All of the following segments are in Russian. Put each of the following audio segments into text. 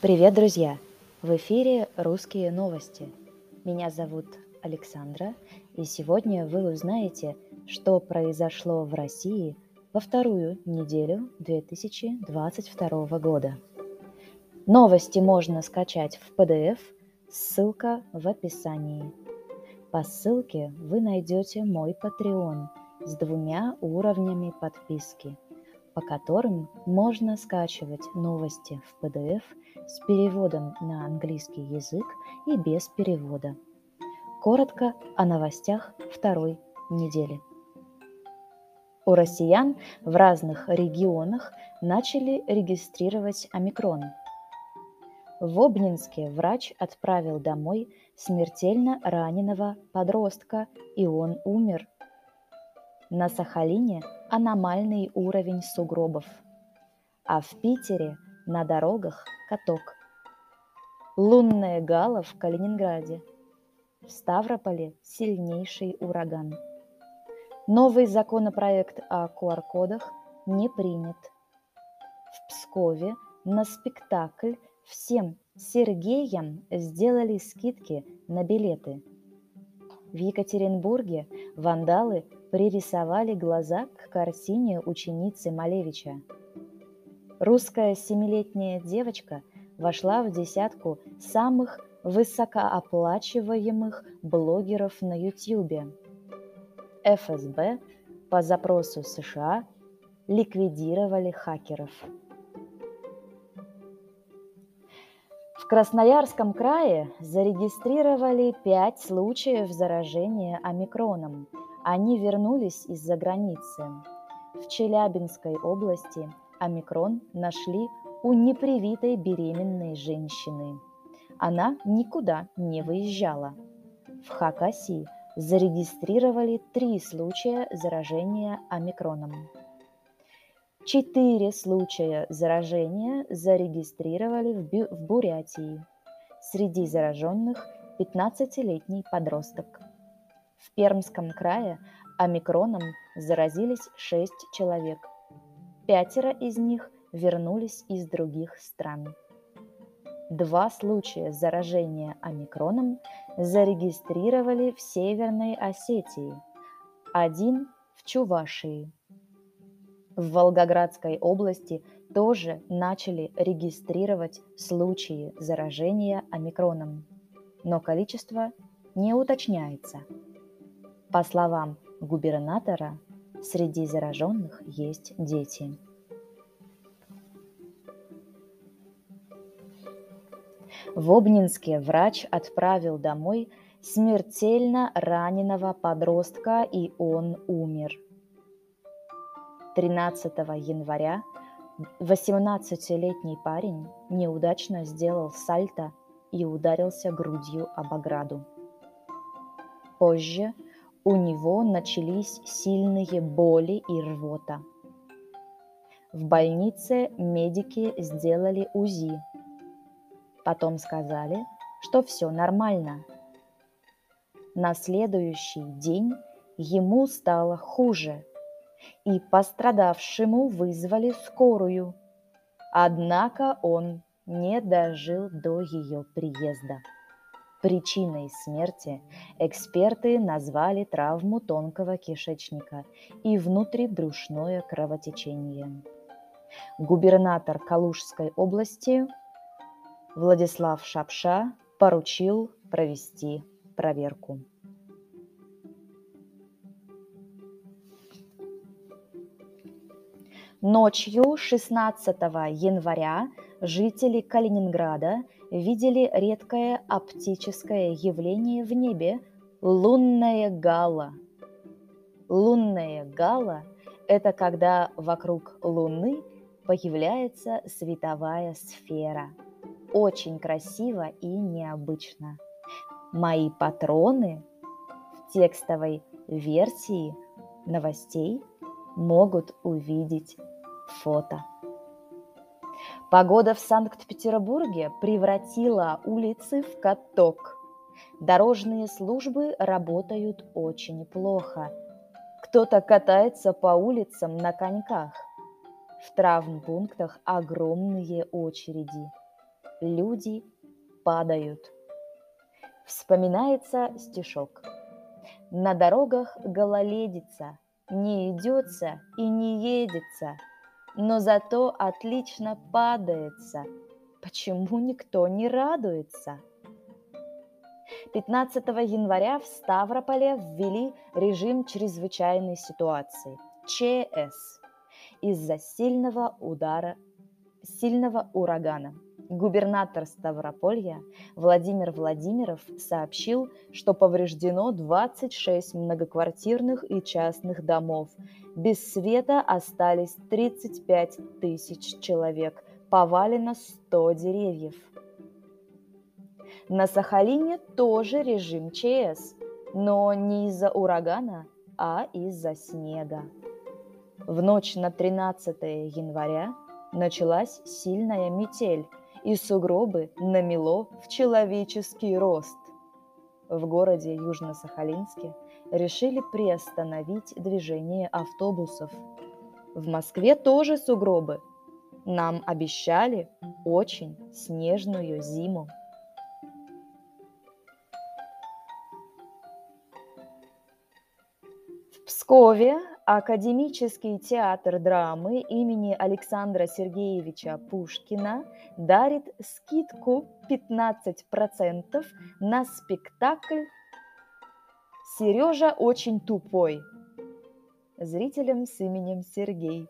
Привет, друзья! В эфире «Русские новости». Меня зовут Александра, и сегодня вы узнаете, что произошло в России во вторую неделю 2022 года. Новости можно скачать в PDF, ссылка в описании. По ссылке вы найдете мой Patreon с двумя уровнями подписки, по которым можно скачивать новости в PDF – с переводом на английский язык и без перевода. Коротко о новостях второй недели. У россиян в разных регионах начали регистрировать омикрон. В Обнинске врач отправил домой смертельно раненого подростка, и он умер. На Сахалине аномальный уровень сугробов, а в Питере на дорогах каток. Лунная гала в Калининграде. В Ставрополе сильнейший ураган. Новый законопроект о QR-кодах не принят. В Пскове на спектакль всем Сергеям сделали скидки на билеты. В Екатеринбурге вандалы пририсовали глаза к картине ученицы Малевича – Русская семилетняя девочка вошла в десятку самых высокооплачиваемых блогеров на YouTube. ФСБ по запросу США ликвидировали хакеров. В Красноярском крае зарегистрировали пять случаев заражения омикроном. Они вернулись из-за границы. В Челябинской области – омикрон нашли у непривитой беременной женщины. Она никуда не выезжала. В Хакасии зарегистрировали три случая заражения омикроном. Четыре случая заражения зарегистрировали в, Бю- в Бурятии. Среди зараженных 15-летний подросток. В Пермском крае омикроном заразились 6 человек – Пятеро из них вернулись из других стран. Два случая заражения омикроном зарегистрировали в Северной Осетии, один в Чувашии. В Волгоградской области тоже начали регистрировать случаи заражения омикроном, но количество не уточняется. По словам губернатора, Среди зараженных есть дети. В Обнинске врач отправил домой смертельно раненого подростка, и он умер. 13 января 18-летний парень неудачно сделал сальто и ударился грудью об ограду. Позже у него начались сильные боли и рвота. В больнице медики сделали УЗИ. Потом сказали, что все нормально. На следующий день ему стало хуже, и пострадавшему вызвали скорую. Однако он не дожил до ее приезда. Причиной смерти эксперты назвали травму тонкого кишечника и внутрибрюшное кровотечение. Губернатор Калужской области Владислав Шапша поручил провести проверку. Ночью 16 января жители Калининграда видели редкое оптическое явление в небе – лунная гала. Лунная гала – это когда вокруг Луны появляется световая сфера. Очень красиво и необычно. Мои патроны в текстовой версии новостей могут увидеть фото. Погода в Санкт-Петербурге превратила улицы в каток. Дорожные службы работают очень плохо. Кто-то катается по улицам на коньках. В травмпунктах огромные очереди. люди падают. Вспоминается стишок. На дорогах гололедица, не идется и не едется, но зато отлично падается. Почему никто не радуется? 15 января в Ставрополе ввели режим чрезвычайной ситуации – ЧС из-за сильного удара, сильного урагана – Губернатор Ставрополья Владимир Владимиров сообщил, что повреждено 26 многоквартирных и частных домов. Без света остались 35 тысяч человек. Повалено 100 деревьев. На Сахалине тоже режим ЧС, но не из-за урагана, а из-за снега. В ночь на 13 января началась сильная метель, и сугробы намело в человеческий рост. В городе Южно-Сахалинске решили приостановить движение автобусов. В Москве тоже сугробы. Нам обещали очень снежную зиму. В Пскове Академический театр драмы имени Александра Сергеевича Пушкина дарит скидку 15% на спектакль «Сережа очень тупой» зрителям с именем Сергей.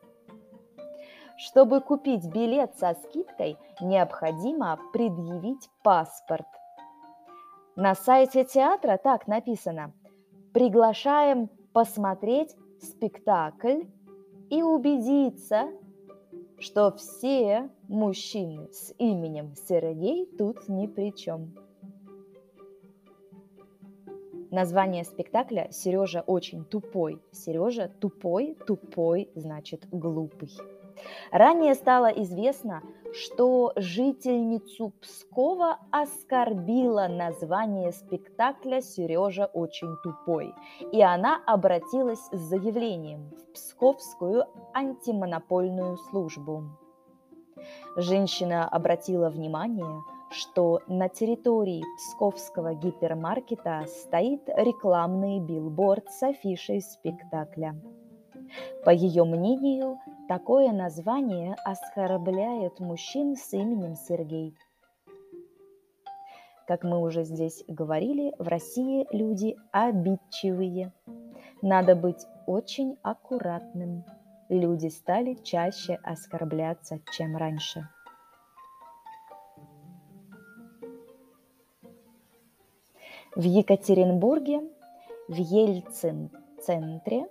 Чтобы купить билет со скидкой, необходимо предъявить паспорт. На сайте театра так написано «Приглашаем посмотреть спектакль и убедиться, что все мужчины с именем Сергей тут ни при чем. Название спектакля «Сережа очень тупой». Сережа тупой, тупой значит глупый. Ранее стало известно, что жительницу Пскова оскорбило название спектакля «Сережа очень тупой», и она обратилась с заявлением в Псковскую антимонопольную службу. Женщина обратила внимание, что на территории Псковского гипермаркета стоит рекламный билборд с афишей спектакля. По ее мнению, Такое название оскорбляет мужчин с именем Сергей. Как мы уже здесь говорили, в России люди обидчивые. Надо быть очень аккуратным. Люди стали чаще оскорбляться, чем раньше. В Екатеринбурге, в Ельцин-центре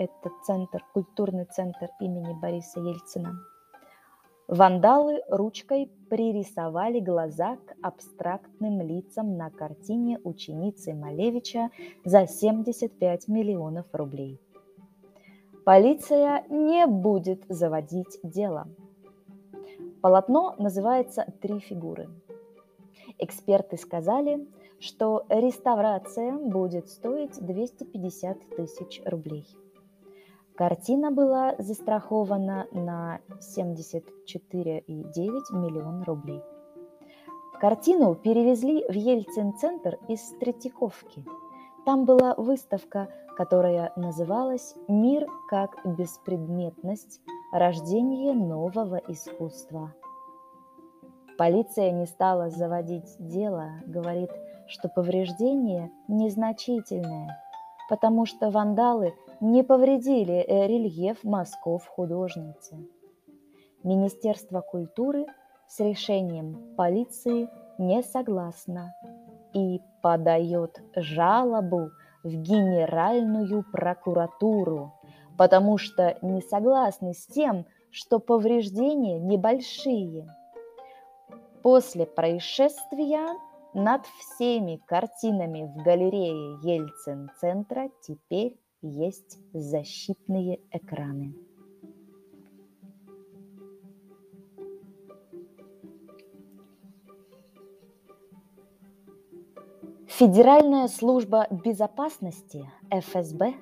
это центр, культурный центр имени Бориса Ельцина. Вандалы ручкой пририсовали глаза к абстрактным лицам на картине ученицы Малевича за 75 миллионов рублей. Полиция не будет заводить дело. Полотно называется «Три фигуры». Эксперты сказали, что реставрация будет стоить 250 тысяч рублей. Картина была застрахована на 74,9 миллион рублей. Картину перевезли в Ельцин-центр из Третьяковки. Там была выставка, которая называлась «Мир как беспредметность. Рождение нового искусства». Полиция не стала заводить дело, говорит, что повреждение незначительное, потому что вандалы не повредили э, рельеф мазков художницы. Министерство культуры с решением полиции не согласно и подает жалобу в Генеральную прокуратуру, потому что не согласны с тем, что повреждения небольшие. После происшествия над всеми картинами в галерее Ельцин-центра теперь есть защитные экраны. Федеральная служба безопасности ФСБ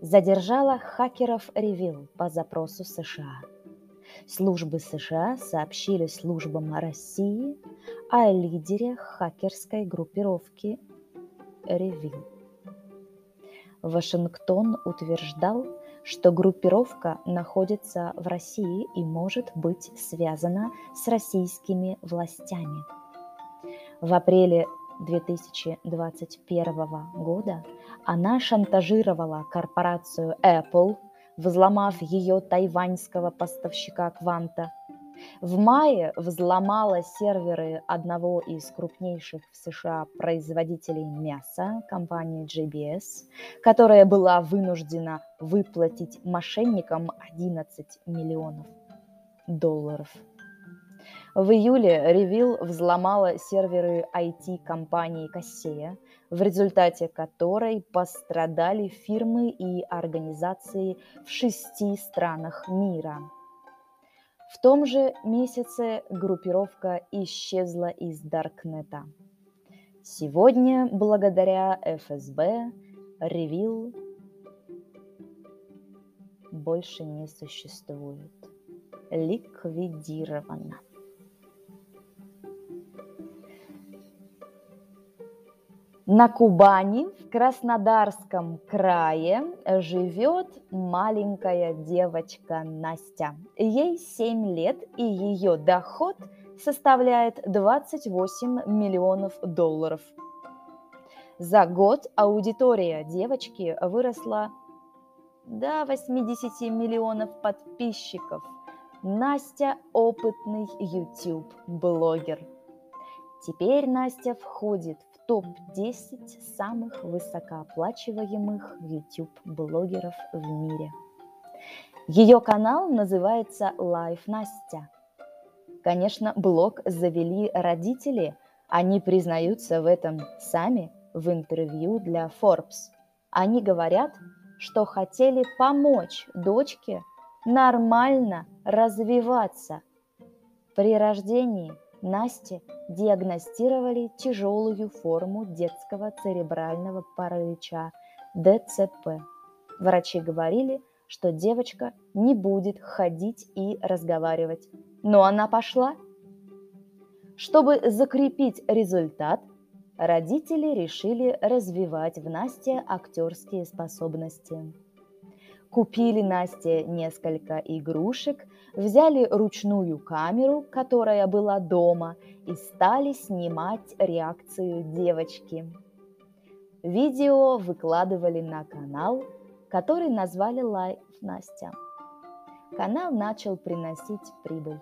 задержала хакеров Ревил по запросу США. Службы США сообщили службам России о лидере хакерской группировки Ревил. Вашингтон утверждал, что группировка находится в России и может быть связана с российскими властями. В апреле 2021 года она шантажировала корпорацию Apple, взломав ее тайваньского поставщика кванта – в мае взломала серверы одного из крупнейших в США производителей мяса, компании JBS, которая была вынуждена выплатить мошенникам 11 миллионов долларов. В июле Ревил взломала серверы IT-компании Кассея, в результате которой пострадали фирмы и организации в шести странах мира – в том же месяце группировка исчезла из Даркнета. Сегодня, благодаря ФСБ, Ревил больше не существует. Ликвидирована. На Кубани, в Краснодарском крае, живет маленькая девочка Настя. Ей 7 лет, и ее доход составляет 28 миллионов долларов. За год аудитория девочки выросла до 80 миллионов подписчиков. Настя – опытный YouTube-блогер. Теперь Настя входит в топ-10 самых высокооплачиваемых YouTube-блогеров в мире. Ее канал называется Life Настя. Конечно, блог завели родители, они признаются в этом сами в интервью для Forbes. Они говорят, что хотели помочь дочке нормально развиваться. При рождении Насте диагностировали тяжелую форму детского церебрального паралича ДЦП. Врачи говорили, что девочка не будет ходить и разговаривать. Но она пошла. Чтобы закрепить результат, родители решили развивать в Насте актерские способности. Купили Насте несколько игрушек, взяли ручную камеру, которая была дома, и стали снимать реакцию девочки. Видео выкладывали на канал, который назвали Live Настя. Канал начал приносить прибыль.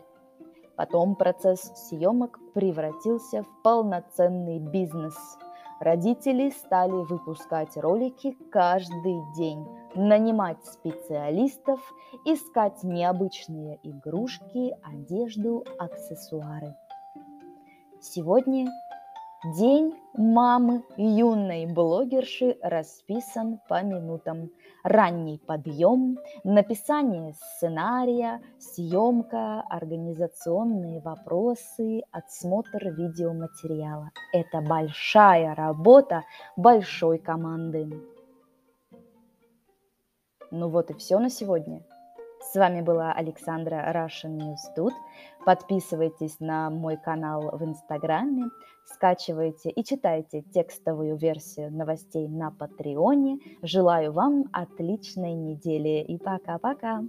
Потом процесс съемок превратился в полноценный бизнес – Родители стали выпускать ролики каждый день, нанимать специалистов, искать необычные игрушки, одежду, аксессуары. Сегодня День мамы юной блогерши расписан по минутам. Ранний подъем, написание сценария, съемка, организационные вопросы, отсмотр видеоматериала. Это большая работа большой команды. Ну вот и все на сегодня. С вами была Александра Russian News Тут. Подписывайтесь на мой канал в Инстаграме, скачивайте и читайте текстовую версию новостей на Патреоне. Желаю вам отличной недели и пока-пока!